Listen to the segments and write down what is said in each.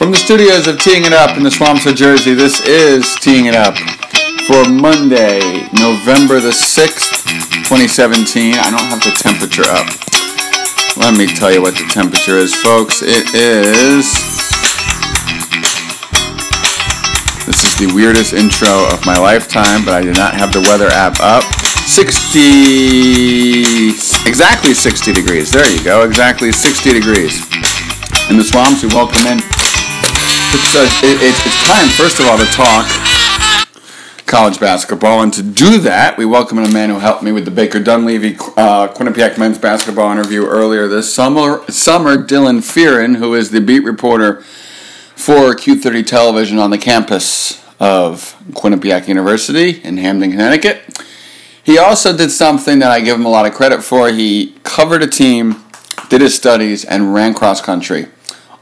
From the studios of Teeing It Up in the swamps of Jersey, this is Teeing It Up for Monday, November the 6th, 2017. I don't have the temperature up. Let me tell you what the temperature is, folks. It is. This is the weirdest intro of my lifetime, but I did not have the weather app up. 60. Exactly 60 degrees. There you go. Exactly 60 degrees. In the swamps, we welcome in. It's, uh, it, it's, time, first of all, to talk college basketball. And to do that, we welcome in a man who helped me with the Baker Dunleavy uh, Quinnipiac men's basketball interview earlier this summer. Summer, Dylan Fearon, who is the beat reporter for Q30 Television on the campus of Quinnipiac University in Hamden, Connecticut. He also did something that I give him a lot of credit for. He covered a team, did his studies, and ran cross country,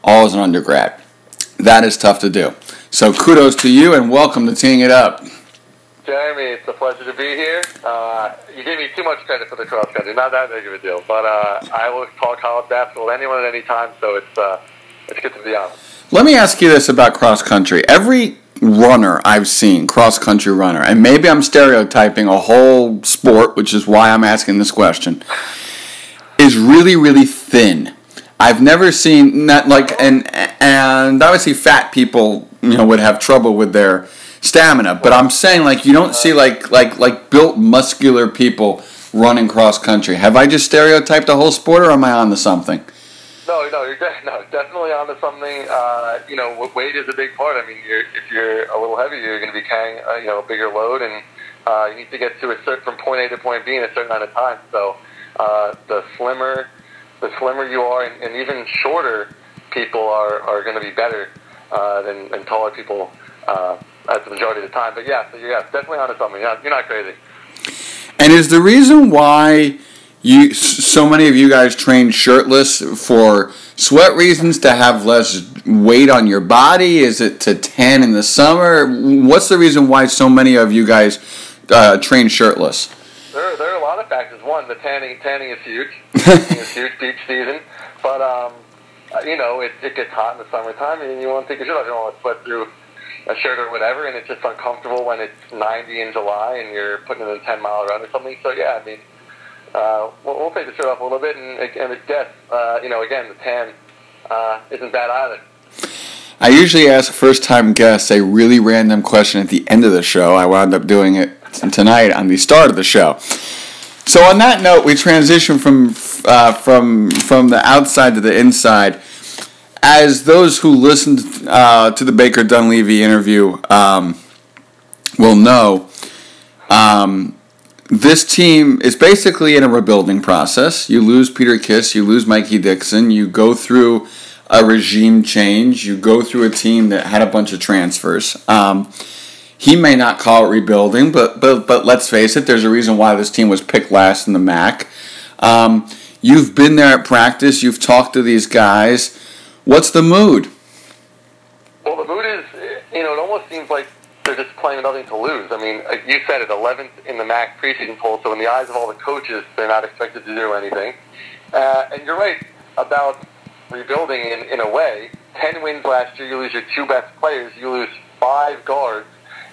all as an undergrad. That is tough to do. So kudos to you and welcome to Teeing It Up. Jeremy, it's a pleasure to be here. Uh, you gave me too much credit for the cross country. Not that big of a deal, but uh, I will talk college basketball anyone at any time, so it's uh, it's good to be on. Let me ask you this about cross country. Every runner I've seen, cross country runner, and maybe I'm stereotyping a whole sport, which is why I'm asking this question, is really, really thin. I've never seen that like and and obviously fat people, you know, would have trouble with their stamina, but I'm saying like you don't see like like like built muscular people running cross country. Have I just stereotyped the whole sport or am I on to something? No, no, you're de- no, definitely onto something. Uh, you know, weight is a big part. I mean, you're, if you're a little heavier, you're going to be carrying uh, you know a bigger load, and uh, you need to get to a certain from point A to point B in a certain amount of time. So uh, the slimmer, the slimmer you are, and, and even shorter people are, are going to be better uh, than, than taller people uh, at the majority of the time. But yeah, so yeah, definitely onto something. You're not, you're not crazy. And is the reason why you so many of you guys train shirtless for sweat reasons to have less weight on your body? Is it to tan in the summer? What's the reason why so many of you guys uh, train shirtless? There, there are a lot of factors. One, the tanning, tanning is huge. tanning is huge beach season, but um, you know it, it gets hot in the summertime, and you want to take your shirt off. You don't want to sweat through a shirt or whatever, and it's just uncomfortable when it's 90 in July and you're putting in a 10 mile run or something. So yeah, I mean, uh, we'll, we'll take the shirt off a little bit, and, and it's yes, uh, you know, again, the tan uh, isn't bad either. I usually ask first time guests a really random question at the end of the show. I wound up doing it tonight on the start of the show. So on that note, we transition from uh, from from the outside to the inside. As those who listened uh, to the Baker Dunleavy interview um, will know, um, this team is basically in a rebuilding process. You lose Peter Kiss, you lose Mikey Dixon, you go through a regime change, you go through a team that had a bunch of transfers. Um, he may not call it rebuilding, but but but let's face it, there's a reason why this team was picked last in the MAAC. Um, you've been there at practice, you've talked to these guys. What's the mood? Well, the mood is, you know, it almost seems like they're just playing nothing to lose. I mean, you said it, 11th in the MAAC preseason poll, so in the eyes of all the coaches, they're not expected to do anything. Uh, and you're right about rebuilding in, in a way. 10 wins last year, you lose your two best players, you lose five guards,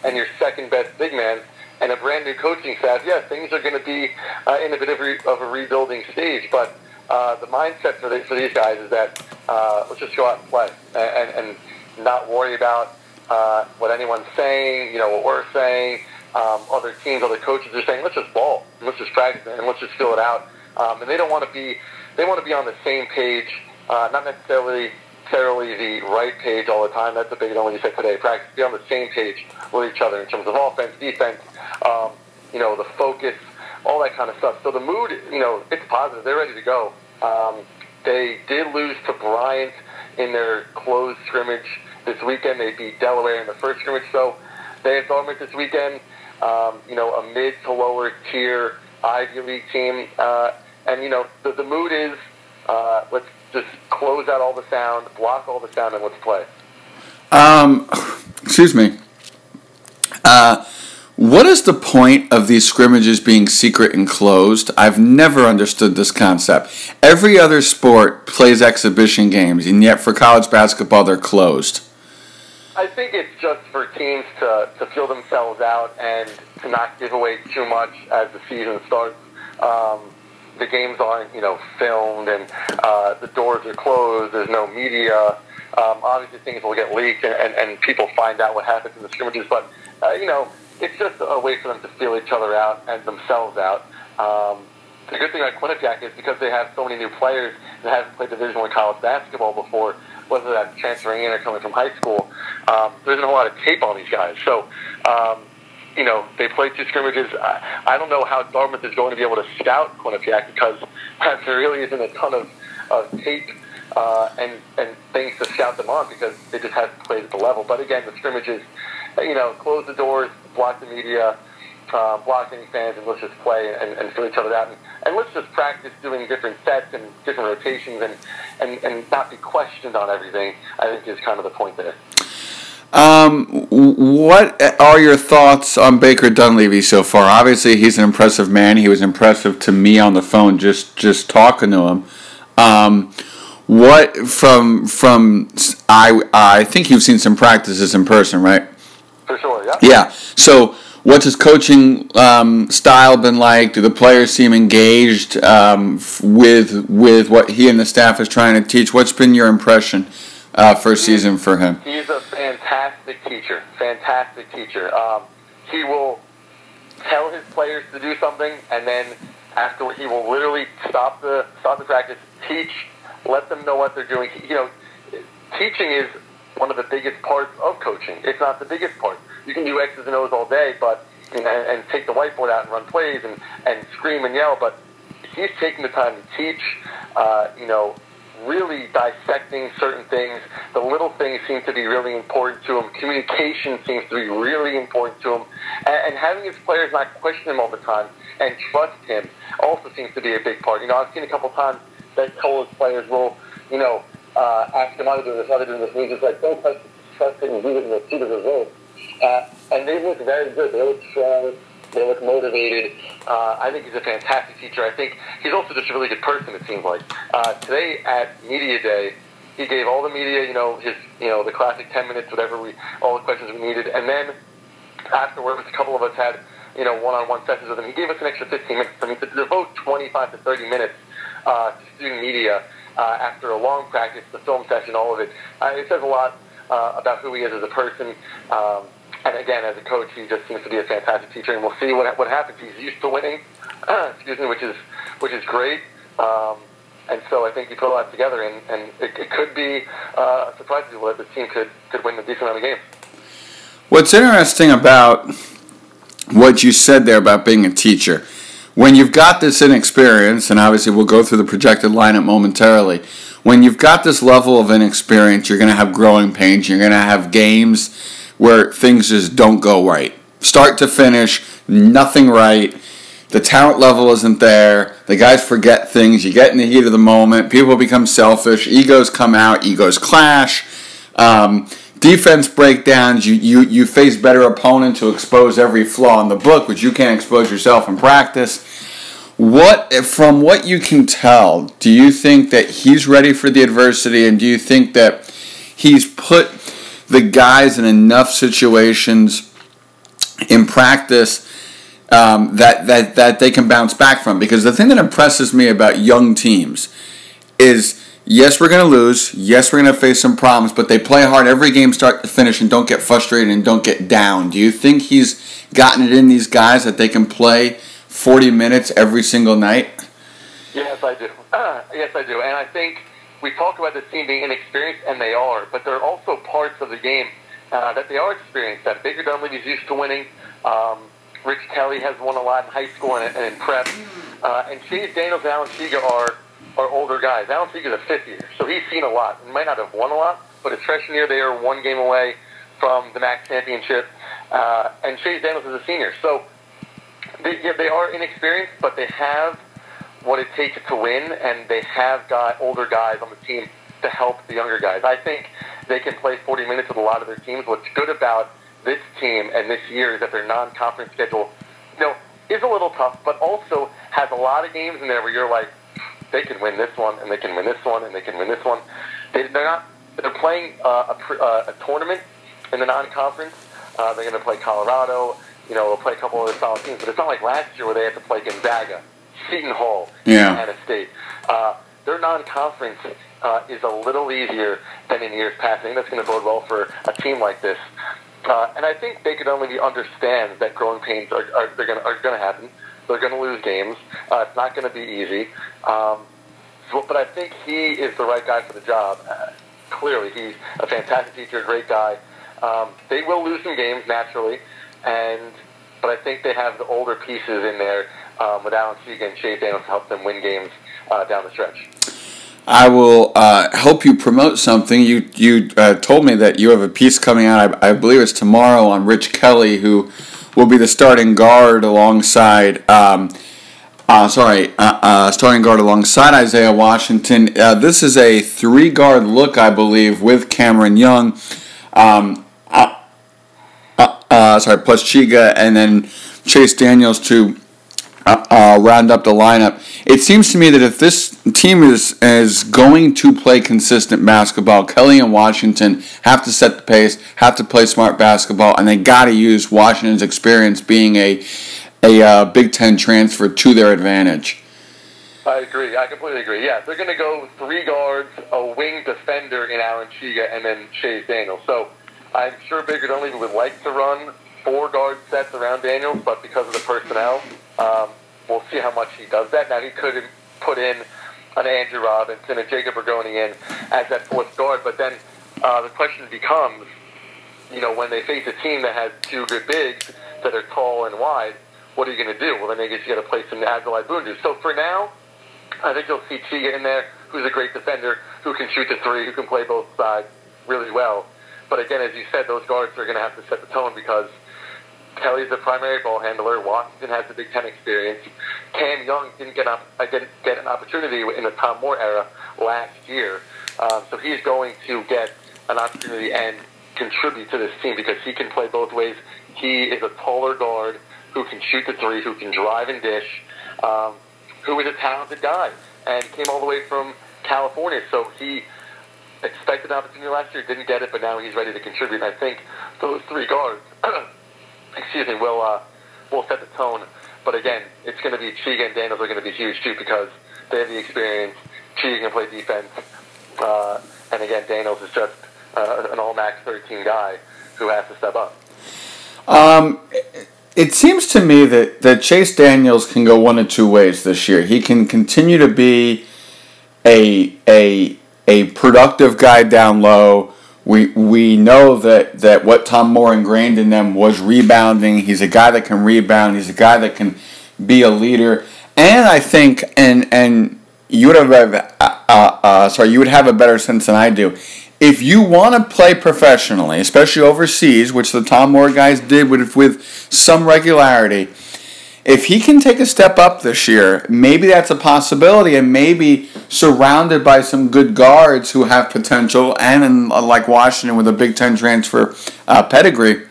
and your second best big man, and a brand new coaching staff. Yes, things are going to be uh, in a bit of, re- of a rebuilding stage, but uh, the mindset for, the, for these guys is that uh, let's just go out and play and, and not worry about uh, what anyone's saying, you know, what we're saying, um, other teams, other coaches are saying, let's just ball, let's just practice and let's just fill it out. Um, and they don't want to be, they want to be on the same page, uh, not necessarily necessarily the right page all the time. That's a big one when you said today. Practice, be on the same page with each other in terms of offense, defense, um, you know, the focus, all that kind of stuff. So the mood, you know, it's positive. They're ready to go. Um, they did lose to Bryant in their closed scrimmage this weekend. They beat Delaware in the first scrimmage. So they have Dartmouth this weekend. Um, you know, a mid to lower tier Ivy League team. Uh, and, you know, the, the mood is uh, let's just close out all the sound, block all the sound, and let's play. Um, excuse me. Uh, What is the point of these scrimmages being secret and closed? I've never understood this concept. Every other sport plays exhibition games, and yet for college basketball, they're closed. I think it's just for teams to, to feel themselves out and to not give away too much as the season starts. Um, the games aren't, you know, filmed and uh, the doors are closed. There's no media. Um, obviously, things will get leaked and, and, and people find out what happens in the scrimmages. But, uh, you know, it's just a way for them to feel each other out and themselves out. Um, the good thing about Quinnipiac is because they have so many new players that haven't played Division One college basketball before, whether that's transferring in or coming from high school, um, there isn't a whole lot of tape on these guys. So, um, you know, they play two scrimmages. I, I don't know how Dartmouth is going to be able to scout Quinnipiac because there really isn't a ton of, of tape uh, and, and things to scout them on because they just haven't played at the level. But again, the scrimmages, you know, close the doors, block the media, uh, block any fans, and let's just play and, and feel each other out. And, and let's just practice doing different sets and different rotations and, and, and not be questioned on everything, I think is kind of the point there. Um, what are your thoughts on Baker Dunleavy so far? Obviously, he's an impressive man. He was impressive to me on the phone just just talking to him. Um, what from from I I think you've seen some practices in person, right? For sure, yeah. Yeah. So, what's his coaching um, style been like? Do the players seem engaged um, with with what he and the staff is trying to teach? What's been your impression uh, first season for him? He's a fantastic teacher. Fantastic teacher. Um, he will tell his players to do something, and then after he will literally stop the stop the practice, teach, let them know what they're doing. You know, teaching is one of the biggest parts of coaching. It's not the biggest part. You can do X's and O's all day, but and, and take the whiteboard out and run plays and, and scream and yell. But he's taking the time to teach. Uh, you know, really dissecting certain things. The little things seem to be really important to him. Communication seems to be really important to him. And, and having his players not question him all the time and trust him also seems to be a big part. You know, I've seen a couple times that told players will, you know, uh, ask him how to do this, how to do this. And he's just like, don't trust, trust him do it and see the results. Uh, and they look very good. They look strong. They look motivated. Uh, I think he's a fantastic teacher. I think he's also just a really good person. It seems like uh, today at media day, he gave all the media, you know, his, you know, the classic ten minutes, whatever we, all the questions we needed, and then afterwards, a couple of us had, you know, one-on-one sessions with him. He gave us an extra 15 minutes. I mean, to devote 25 to 30 minutes uh, to student media uh, after a long practice, the film session, all of it, uh, it says a lot uh, about who he is as a person. Um, and again, as a coach, he just seems to be a fantastic teacher, and we'll see what what happens. He's used to winning, excuse me, which is which is great. Um, and so I think you put all that together, and, and it, it could be uh, a surprise to people that the team could, could win a decent amount of games. What's interesting about what you said there about being a teacher, when you've got this inexperience, and obviously we'll go through the projected lineup momentarily, when you've got this level of inexperience, you're going to have growing pains, you're going to have games where things just don't go right. Start to finish, nothing right. The talent level isn't there. The guys forget things. You get in the heat of the moment. People become selfish. Egos come out. Egos clash. Um, defense breakdowns. You, you, you face better opponents to expose every flaw in the book, which you can't expose yourself in practice. What, from what you can tell, do you think that he's ready for the adversity, and do you think that he's put the guys in enough situations in practice um, that, that, that they can bounce back from. Because the thing that impresses me about young teams is yes, we're going to lose. Yes, we're going to face some problems, but they play hard every game, start to finish, and don't get frustrated and don't get down. Do you think he's gotten it in these guys that they can play 40 minutes every single night? Yes, I do. Yes, I do. And I think we talk about this team being inexperienced, and they are, but there are also parts of the game uh, that they are experienced. That Baker Dunleavy is used to winning. Um, Rich Kelly has won a lot in high school and, and in prep. Uh, and Chase Daniels and Alain Chigha are, are older guys. Alain Chigha's a fifth year, so he's seen a lot. He might not have won a lot, but his freshman year they are one game away from the MAAC championship. Uh, and Chase Daniels is a senior. So they, yeah, they are inexperienced, but they have what it takes to win, and they have got older guys on the team to help the younger guys. I think they can play 40 minutes with a lot of their teams. What's good about this team and this year is that their non-conference schedule, you know, is a little tough, but also has a lot of games in there where you're like, they can win this one and they can win this one and they can win this one. They, they're not. They're playing uh, a, uh, a tournament in the non-conference. Uh, they're going to play Colorado. You know, they'll play a couple of other solid teams, but it's not like last year where they had to play Gonzaga, Seton Hall, Yeah. Indiana State. Uh, their non-conference uh, is a little easier than in years past. I think that's going to bode well for a team like this. Uh, and I think they could only understand that growing pains are, are, they're gonna, are going to happen. They're going to lose games. Uh, it's not going to be easy. Um, so, but I think he is the right guy for the job. Uh, clearly, he's a fantastic teacher, a great guy. Um, they will lose some games naturally, and but I think they have the older pieces in there um, with Alan and Shea Daniels to help them win games uh, down the stretch. I will uh, help you promote something. You you uh, told me that you have a piece coming out. I, I believe it's tomorrow on Rich Kelly, who will be the starting guard alongside. Um, uh, sorry, uh, uh, starting guard alongside Isaiah Washington. Uh, this is a three guard look, I believe, with Cameron Young. Um, sorry, plus Chigha, and then Chase Daniels to uh, uh, round up the lineup. It seems to me that if this team is is going to play consistent basketball, Kelly and Washington have to set the pace, have to play smart basketball, and they got to use Washington's experience being a a uh, Big Ten transfer to their advantage. I agree. I completely agree. Yeah, they're going to go three guards, a wing defender in Alain Chigha, and then Chase Daniels. So I'm sure Baker Dunleavy would like to run four guard sets around Daniels, but because of the personnel, um, we'll see how much he does that. Now he could put in an Andrew Robinson and Jacob Rigoni in as that fourth guard, but then uh, the question becomes, you know, when they face a team that has two good bigs that are tall and wide, what are you going to do? Well, then they you got to play some Abdulai Bundu. So for now, I think you'll see Chigha in there, who's a great defender, who can shoot the three, who can play both sides really well. But again, as you said, those guards are going to have to set the tone because Kelly's the primary ball handler. Washington has the Big Ten experience. Cam Young didn't get, up, uh, didn't get an opportunity in the Tom Moore era last year. Um, so he's going to get an opportunity and contribute to this team because he can play both ways. He is a taller guard who can shoot the three, who can drive and dish, um, who is a talented guy and came all the way from California. So he expected an opportunity last year, didn't get it, but now he's ready to contribute. And I think those three guards, excuse me, will uh, will set the tone. But again, it's going to be Chigha and Daniels are going to be huge too because they have the experience. Chigha can play defense, uh, and again, Daniels is just uh, an all-max 13 guy who has to step up. Um, it seems to me that, that Chase Daniels can go one of two ways this year. He can continue to be a a a productive guy down low. We we know that, that what Tom Moore ingrained in them was rebounding. He's a guy that can rebound. He's a guy that can be a leader. And I think and and you would have uh, uh, uh, sorry you would have a better sense than I do. If you want to play professionally, especially overseas, which the Tom Moore guys did with with some regularity, if he can take a step up this year, maybe that's a possibility, and maybe surrounded by some good guards who have potential, and in, like Washington with a Big Ten transfer uh, pedigree,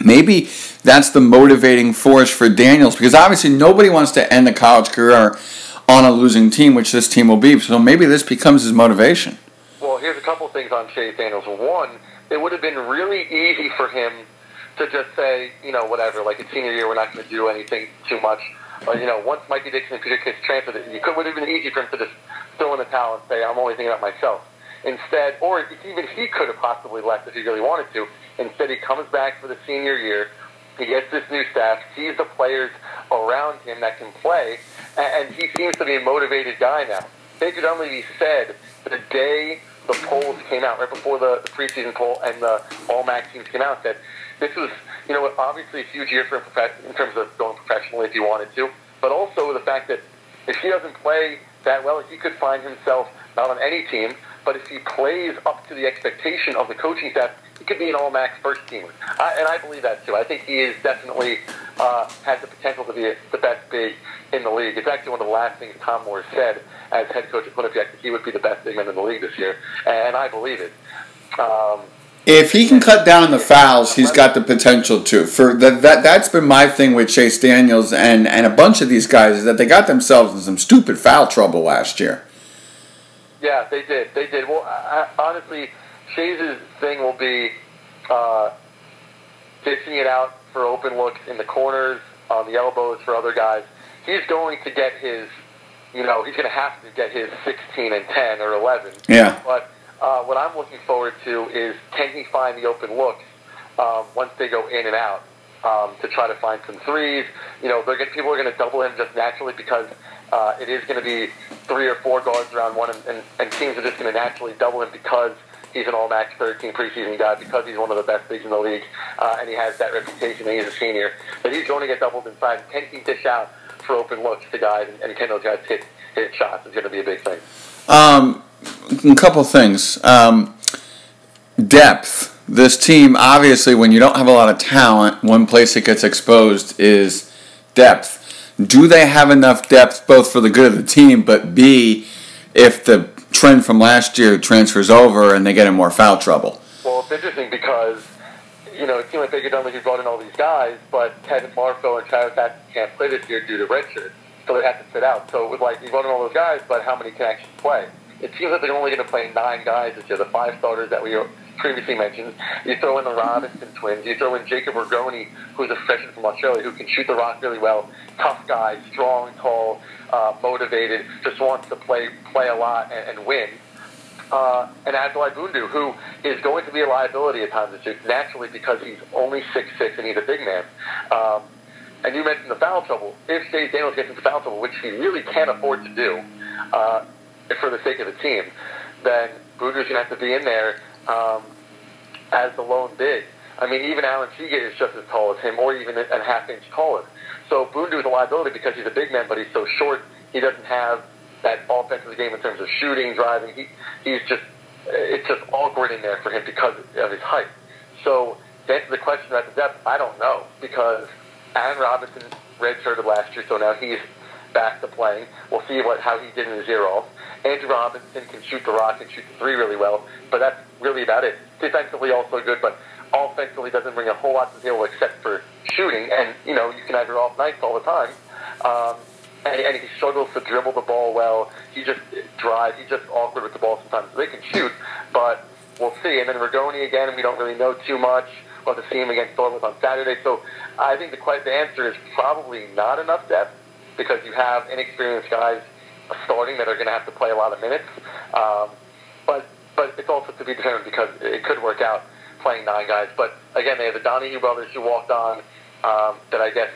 maybe that's the motivating force for Daniels because obviously nobody wants to end a college career on a losing team, which this team will be. So maybe this becomes his motivation. Well, here's a couple things on Chase Daniels. One, it would have been really easy for him to just say, you know, whatever, like in senior year, we're not going to do anything too much. Or, you know, once Mikey Dixon and Peter Kiss transferred, it would have been easy for him to just throw in the towel and say, I'm only thinking about myself. Instead, or even he could have possibly left if he really wanted to. Instead, he comes back for the senior year. He gets this new staff, sees the players around him that can play, and he seems to be a motivated guy now. Baker Dunleavy said the day the polls came out, right before the, the preseason poll and the All MAAC teams came out, that this was, you know, obviously a huge year for him in terms of going professionally if he wanted to, but also the fact that if he doesn't play that well, he could find himself not on any team, but if he plays up to the expectation of the coaching staff, he could be an all-max first teamer. I, and I believe that too. I think he is definitely uh, has the potential to be the best big in the league. It's actually one of the last things Tom Moore said as head coach at Quinnipiac that he would be the best big man in the league this year, and I believe it. Um, If he can cut down the fouls, he's got the potential to. For that, that that's been my thing with Chase Daniels and, and a bunch of these guys is that they got themselves in some stupid foul trouble last year. Yeah, they did. They did. Well, I, honestly, Chase's thing will be uh, dishing it out for open looks in the corners, on the elbows for other guys. He's going to get his, you know, he's going to have to get his 16 and 10 or 11. Yeah. But uh, what I'm looking forward to is can he find the open looks um, once they go in and out um, to try to find some threes. You know, they're gonna, people are going to double him just naturally because uh, it is going to be three or four guards around one, and, and, and teams are just going to naturally double him because he's an all-max 13 preseason guy because he's one of the best bigs in the league, uh, and he has that reputation. And he's a senior, but he's going to get doubled inside. Can he dish out for open looks to guys, and, and can those guys hit hit shots? Is going to be a big thing. Um, a couple things. Um, depth. This team, obviously, when you don't have a lot of talent, one place it gets exposed is depth. Do they have enough depth both for the good of the team, but B, if the trend from last year transfers over and they get in more foul trouble? Well, it's interesting because you know it seemed like they Baker Dunleavy brought in all these guys, but Ted Marco and Travis Atson can't play this year due to redshirt, so they have to sit out. So it was like you brought in all those guys, but how many can actually play? It seems like they're only going to play nine guys this year, the five starters that we previously mentioned. You throw in the Robinson twins. You throw in Jacob Rigoni, who's a freshman from Australia, who can shoot the rock really well. Tough guy, strong, tall, uh, motivated, just wants to play play a lot and, and win. Uh, and Abdulai Bundu, who is going to be a liability at times this year, naturally because he's only six six and he's a big man. Um, and you mentioned the foul trouble. If Chase Daniels gets into foul trouble, which he really can't afford to do uh, for the sake of the team, then Bundu's going to have to be in there um, as the lone big. I mean, even Alain Chigha is just as tall as him, or even a half inch taller. So Bundu is a liability because he's a big man, but he's so short. He doesn't have that offensive game in terms of shooting, driving. He he's just it's just awkward in there for him because of his height. So to answer the question about the depth, I don't know because Aaron Robinson redshirted last year, so now he's back to playing. We'll see what how he did in year off. Andrew Robinson can shoot the rock and shoot the three really well, but that's really about it. Defensively also good, but offensively doesn't bring a whole lot to the table except for shooting. And you know you can have your off nights all the time. Um, and, and he struggles to dribble the ball well. He just drives. He's just awkward with the ball sometimes. They can shoot, but we'll see. And then Rigoni again, we don't really know too much. We'll have to see him against Dartmouth on Saturday. So I think the, the answer is probably not enough depth because you have inexperienced guys starting that are going to have to play a lot of minutes. Um, but but it's also to be determined because it could work out playing nine guys. But again, they have the Donahue brothers who walked on um, that I guess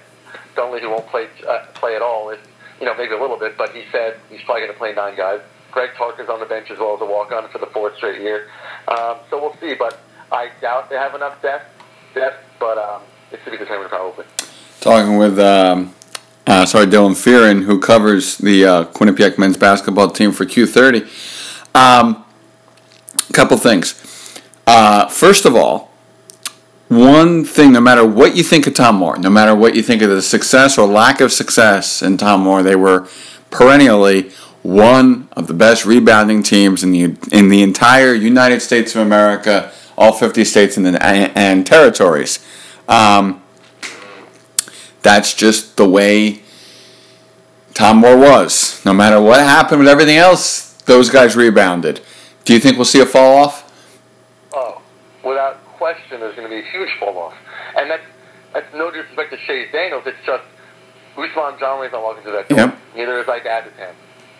Dunleavy won't play uh, play at all. It's, you know, maybe a little bit, but he said he's probably going to play nine guys. Greg Tarker's on the bench as well as a walk-on for the fourth straight year. Um, so we'll see, but I doubt they have enough depth, depth but um, it's to be determined probably. Talking with um, uh, sorry, Dylan Fearon, who covers the uh, Quinnipiac men's basketball team for Q30. Um, a couple things. Uh, first of all, one thing, no matter what you think of Tom Moore, no matter what you think of the success or lack of success in Tom Moore, they were perennially one of the best rebounding teams in the in the entire United States of America, all 50 states and, and, and territories. Um, that's just the way Tom Moore was. No matter what happened with everything else, those guys rebounded. Do you think we'll see a fall off? Oh, without question, there's going to be a huge fall off. And that's, that's no disrespect to Chase Daniels. It's just Ousmane Drame's not walking through that door. Yep. Neither is Ike Azotam.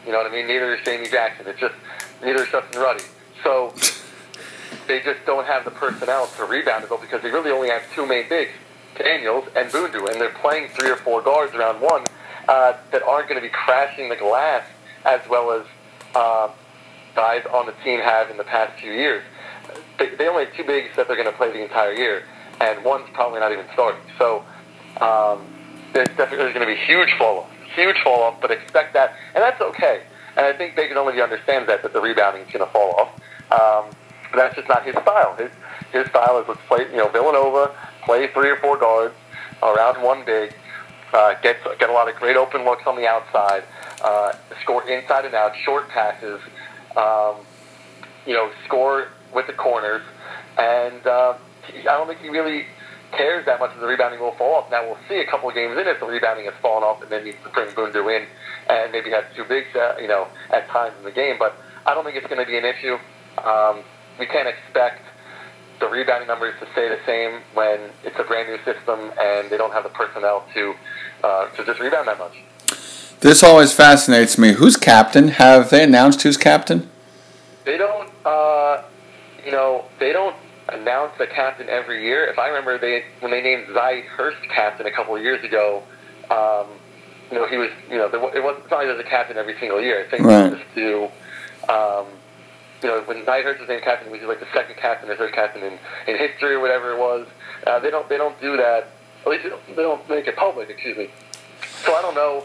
You know what I mean? Neither is Jamee Jackson. It's just neither is Justin Rutty. So they just don't have the personnel to rebound it though because they really only have two main bigs. Daniels and Bundu, and they're playing three or four guards around one uh, that aren't going to be crashing the glass as well as uh, guys on the team have in the past few years. They, they only have two bigs that they're going to play the entire year, and one's probably not even starting. So um, there's definitely going to be huge fall off, huge fall off, but expect that, and that's okay. And I think Baker only understands that that the rebounding is going to fall off. Um, but that's just not his style. His his style is let's play, you know, Villanova play three or four guards around one big, uh, get get a lot of great open looks on the outside, uh, score inside and out, short passes, um, you know, score with the corners, and uh, I don't think he really cares that much if the rebounding will fall off. Now we'll see a couple of games in if the rebounding has fallen off, and then needs to bring Bundu in, and maybe have two bigs, uh, you know, at times in the game. But I don't think it's going to be an issue. Um, we can't expect the rebounding numbers to stay the same when it's a brand new system and they don't have the personnel to uh, to just rebound that much. This always fascinates me. Who's captain? Have they announced who's captain? They don't. Uh, you know, they don't announce the captain every year. If I remember, they when they named Zaid Hearst captain a couple of years ago. Um, you know, he was. You know, it wasn't. Not like there's a captain every single year. I think right. just to. Um, you know, when Zaid Hearst was named captain, he was like the second captain or third captain in, in history or whatever it was. Uh, they don't they don't do that. At least they don't, they don't make it public. Excuse me. So I don't know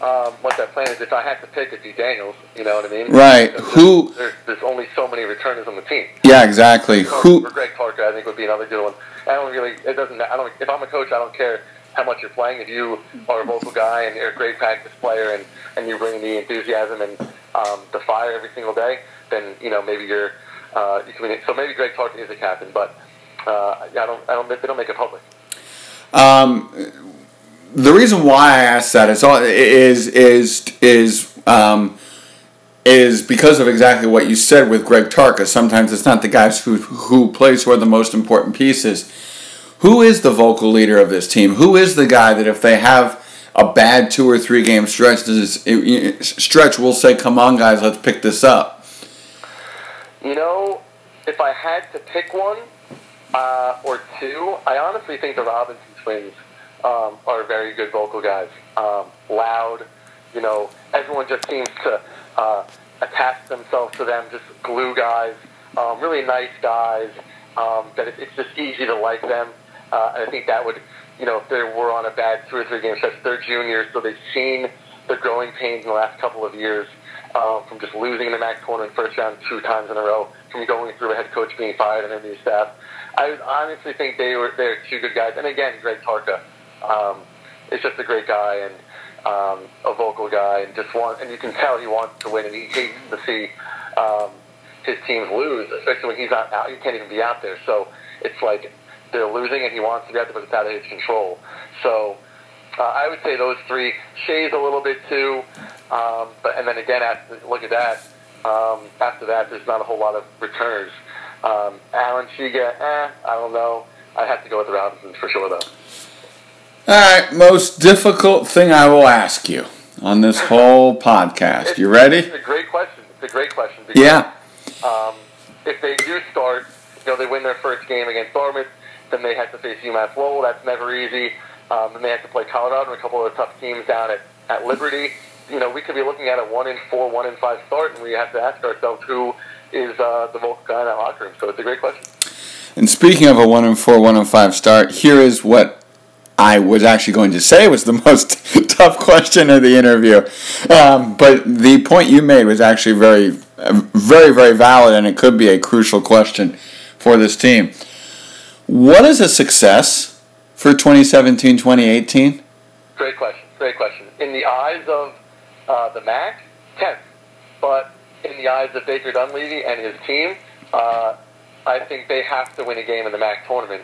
um, what that plan is. If I had to pick, it'd be Daniels. You know what I mean? Right. There's, Who? There's, there's only so many returners on the team. Yeah, exactly. So Who? For Greg Parker, I think would be another good one. I don't really. It doesn't. I don't. If I'm a coach, I don't care how much you're playing. If you are a vocal guy and you're a great practice player and and you bring the enthusiasm and um, the fire every single day, then you know maybe you're uh, so maybe Greg Clark is a captain, but uh, I don't. I don't. They don't make it public. Um, the reason why I asked that is is is is um, is because of exactly what you said with Greg Tarka. Sometimes it's not the guys who who plays who are the most important pieces. Who is the vocal leader of this team? Who is the guy that if they have a bad two or three game stretch, stretch will say, "Come on, guys, let's pick this up." You know, if I had to pick one uh, or two, I honestly think the Robinson twins um, are very good vocal guys. Um, loud, you know, everyone just seems to uh, attach themselves to them, just glue guys, um, really nice guys. Um, that it's just easy to like them. Uh, and I think that would, you know, if they were on a bad two or three game stretch, they're juniors, so they've seen the growing pains in the last couple of years um, from just losing the MAAC tournament first round two times in a row, from going through a head coach being fired and a new staff. I honestly think they were they're two good guys. And again, Greg Tarka um, is just a great guy and um, a vocal guy, and just want and you can tell he wants to win, and he hates to see um, his teams lose, especially when he's not out. He can't even be out there. So it's like they're losing, and he wants to be out there, but it's out of his control. So. Uh, I would say those three. Shay's a little bit too. Um, but and then again, after, look at that. Um, after that, there's not a whole lot of returns. Um, Alain Chigha, eh, I don't know. I have to go with the Robinsons for sure, though. All right, most difficult thing I will ask you on this whole podcast. It's, you ready? It's a great question. It's a great question. Because, yeah. Um, if they do start, you know, they win their first game against Dartmouth, then they have to face UMass Lowell. That's never easy. Um, then they have to play Colorado and a couple of the tough teams down at, at Liberty you know, we could be looking at a one in four, one in five start, and we have to ask ourselves who is uh, the vocal guy in that locker room. So it's a great question. And speaking of a one in four, one in five start, here is what I was actually going to say was the most tough question of the interview. Um, but the point you made was actually very, very, very valid, and it could be a crucial question for this team. What is a success for 2017 2018? Great question. Great question. In the eyes of uh, the MAAC, 10th. But in the eyes of Baker Dunleavy and his team, uh, I think they have to win a game in the MAAC tournament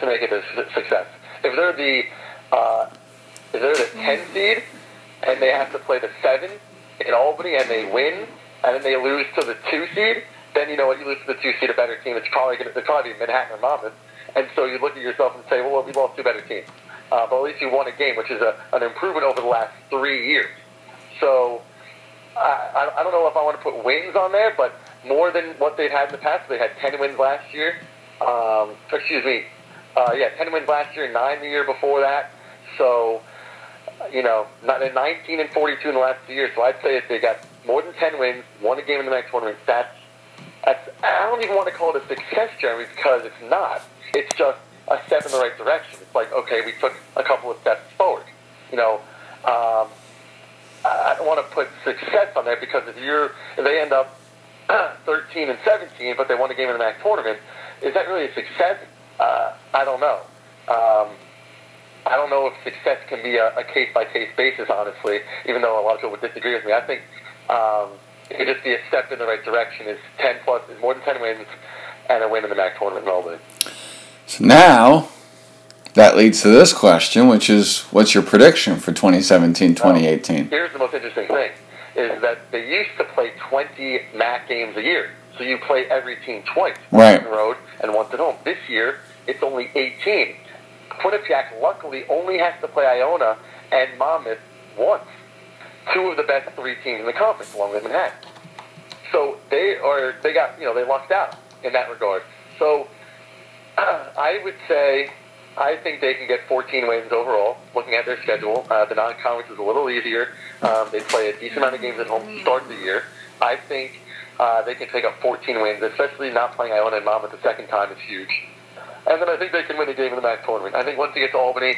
to make it a success. If they're the uh, if they're the 10 seed and they have to play the 7 in Albany and they win and then they lose to the 2 seed, then you know what, you lose to the 2 seed, a better team. It's probably going to probably be Manhattan or Monmouth. And so you look at yourself and say, well, we lost two better teams. Uh, but at least you won a game, which is a, an improvement over the last three years. So I, I don't know if I want to put wins on there, but more than what they've had in the past. They had 10 wins last year. Um, excuse me. Uh, yeah, 10 wins last year, 9 the year before that. So, you know, 19 and 42 in the last two years. So I'd say if they got more than 10 wins, won a game in the next tournament, that's, that's, I don't even want to call it a success, Jeremy, because it's not. It's just a step in the right direction. It's like, okay, we took a couple of steps forward. You know, um, I don't want to put success on there because if you're if they end up 13 and 17, but they won a game in the MAAC tournament, is that really a success? Uh, I don't know. Um, I don't know if success can be a case by case basis, honestly. Even though a lot of people would disagree with me, I think um, it could just be a step in the right direction. Is 10 plus is more than 10 wins, and a win in the MAAC tournament in Albany. So now that leads to this question, which is what's your prediction for 2017 2018? Here's the most interesting thing is that they used to play 20 MAAC games a year. So you play every team twice, right. on the road and once at home. This year, it's only 18. Quinnipiac luckily only has to play Iona and Monmouth once. Two of the best three teams in the conference, along with Manhattan. So they are they got you know they lucked out in that regard. So uh, I would say I think they can get 14 wins overall. Looking at their schedule, uh, the non-conference is a little easier. Um, they play a decent amount of games at home to start the year. I think uh, they can take up 14 wins, especially not playing Iona and Monmouth the second time is huge. And then I think they can win the game in the MAAC tournament. I think once they get to Albany,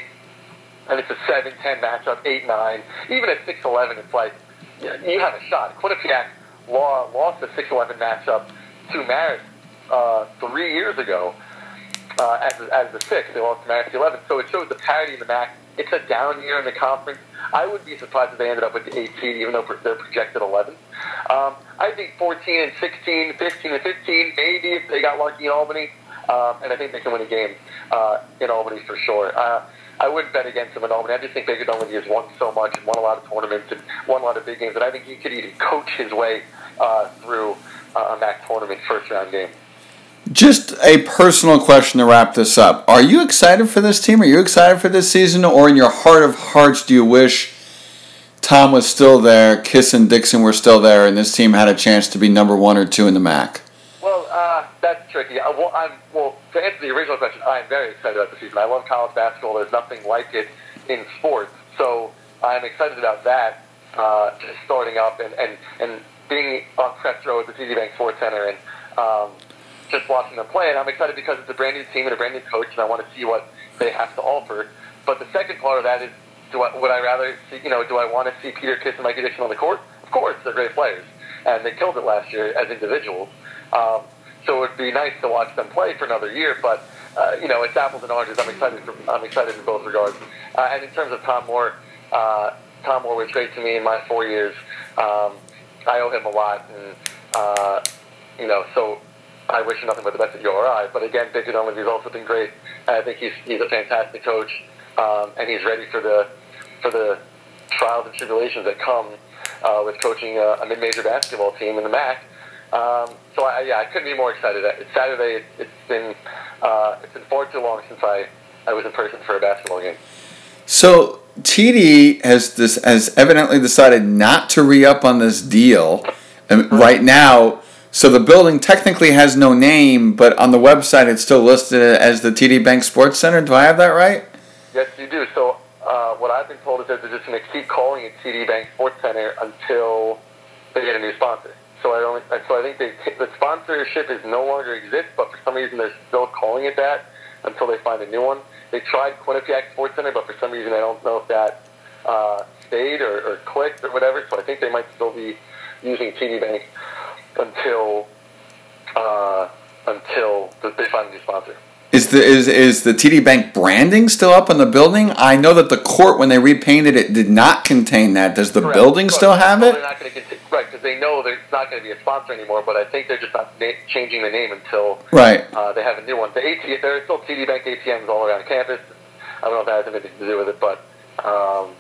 and it's a 7-10 matchup, 8-9, even at 6-11, it's like, you have a shot. Quinnipiac lost the 6-11 matchup to Marist uh, three years ago uh, as, as the six. They lost to Marist 11. So it shows the parity in the MAAC. It's a down year in the conference. I would be surprised if they ended up with the 8 seed, even though they're projected 11. Um, I think 14 and 16, 15 and 15, maybe if they got lucky in Albany. Um, and I think they can win a game uh, in Albany for sure. Uh, I wouldn't bet against them in Albany. I just think Baker Dunleavy has won so much and won a lot of tournaments and won a lot of big games that I think he could even coach his way uh, through uh, a MAAC tournament first round game. Just a personal question to wrap this up. Are you excited for this team? Are you excited for this season? Or in your heart of hearts, do you wish Tom was still there, Kiss and Dixon were still there, and this team had a chance to be number one or two in the MAAC? Well, uh, that's tricky. I, well, I'm, well, to answer the original question, I'm very excited about the season. I love college basketball. There's nothing like it in sports. So I'm excited about that, uh, starting up and, and, and being on press row at the TD Bank Sports Center and um, just watching them play. And I'm excited because it's a brand new team and a brand new coach, and I want to see what they have to offer. But the second part of that is, do I, would I rather see, you know, do I want to see Peter Kiss and Mike Dixon on the court? Of course, they're great players, and they killed it last year as individuals. Um, so it would be nice to watch them play for another year, but uh, you know, it's apples and oranges. I'm excited. For, I'm excited in both regards. Uh, and in terms of Tom Moore, uh, Tom Moore was great to me in my four years. Um, I owe him a lot, and uh, you know, so I wish him nothing but the best at URI. But again, Baker Dunleavy has also been great. I think he's he's a fantastic coach, um, and he's ready for the for the trials and tribulations that come uh, with coaching a, a mid-major basketball team in the MAAC. Um, so I, yeah, I couldn't be more excited. It's Saturday. It's been uh, it's been far too long since I, I was in person for a basketball game. So TD has this has evidently decided not to re up on this deal and right now. So the building technically has no name, but on the website it's still listed as the TD Bank Sports Center. Do I have that right? Yes, you do. So uh, what I've been told is that they're just going to keep calling it TD Bank Sports Center until they get a new sponsor. So I don't. So I think they, the sponsorship is no longer exists, but for some reason they're still calling it that until they find a new one. They tried Quinnipiac Sports Center, but for some reason I don't know if that uh, stayed or, or clicked or whatever. So I think they might still be using TD Bank until uh, until they find a new sponsor. Is the is, is the TD Bank branding still up on the building? I know that the court when they repainted it did not contain that. Does the Correct. building still have it? They're not going to continue, right? Because they know it's not going to be a sponsor anymore. But I think they're just not na- changing the name until Right. uh, they have a new one. The AT, there are still TD Bank ATMs all around campus. I don't know if that has anything to do with it, but um,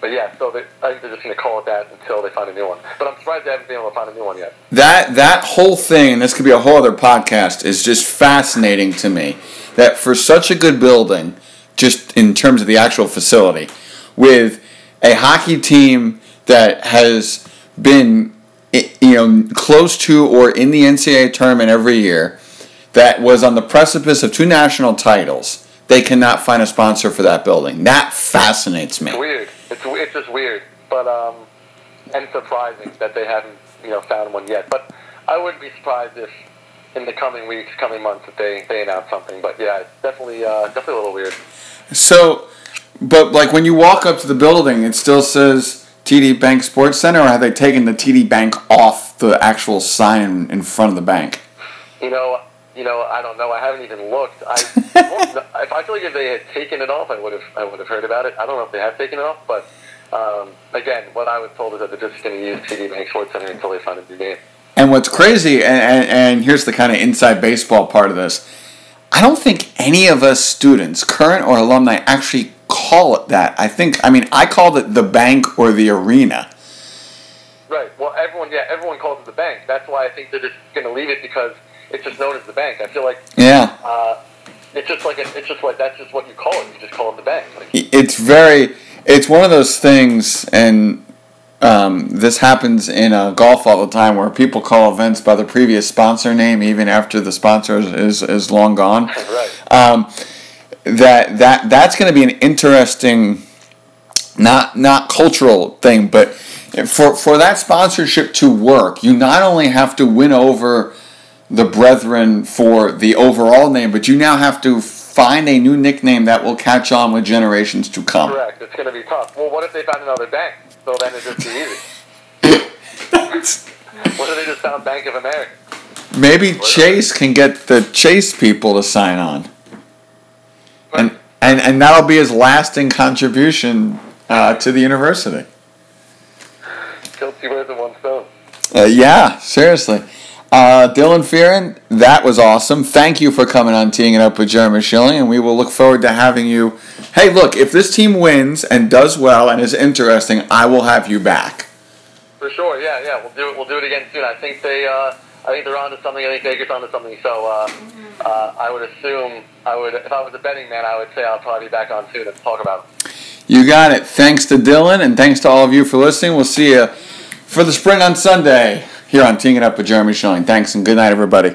but yeah. So they, I think they're just going to call it that until they find a new one. But I'm surprised they haven't been able to find a new one yet. That that whole thing, and this could be a whole other podcast, is just fascinating to me. That for such a good building, just in terms of the actual facility, with a hockey team that has been you know close to or in the NCAA tournament every year, that was on the precipice of two national titles, they cannot find a sponsor for that building. That fascinates me. Weird. It's it's just weird, but um, and surprising that they haven't you know found one yet. But I wouldn't be surprised if in the coming weeks, coming months, that they they announce something. But yeah, it's definitely uh, definitely a little weird. So, but like when you walk up to the building, it still says TD Bank Sports Center, or have they taken the TD Bank off the actual sign in, in front of the bank? You know, you know, I don't know. I haven't even looked. I if I feel like if they had taken it off, I would have I would have heard about it. I don't know if they have taken it off, but um, again, what I was told is that they're just going to use TD Bank Sports Center until they find a new name. And what's crazy, and, and, and here's the kind of inside baseball part of this. I don't think any of us students, current or alumni, actually call it that. I think, I mean, I called it the bank or the arena. Right. Well, everyone, yeah, everyone calls it the bank. That's why I think they're just going to leave it because it's just known as the bank. I feel like Yeah. uh, it's just like a, it's just like that's just what you call it. You just call it the bank. Like, It's very, it's one of those things, and um, this happens in uh, golf all the time where people call events by the previous sponsor name even after the sponsor is, is, is long gone. right. um, that that that's going to be an interesting, not not cultural thing, but for for that sponsorship to work, you not only have to win over the brethren for the overall name, but you now have to find a new nickname that will catch on with generations to come. Correct. It's going to be tough. Well, what if they found another bank? So then it'd just be easy. What if they just found Bank of America? Maybe Chase can get the Chase people to sign on, and and and that'll be his lasting contribution uh, to the university. Kill two birds with one stone. Uh, yeah, seriously. Uh, Dylan Fearon, that was awesome. Thank you for coming on Teeing It Up with Jeremy Schilling, and we will look forward to having you. Hey, look, if this team wins and does well and is interesting, I will have you back. For sure. Yeah, yeah. We'll do it. We'll do it again soon. I think they. Uh, I think they're onto something. I think Baker's onto something. So uh, uh, I would assume I would. If I was a betting man, I would say I'll probably be back on soon and talk about it. You got it. Thanks to Dylan, and thanks to all of you for listening. We'll see you for the spring on Sunday here on Teeing It Up with Jeremy Schilling. Thanks, and good night, everybody.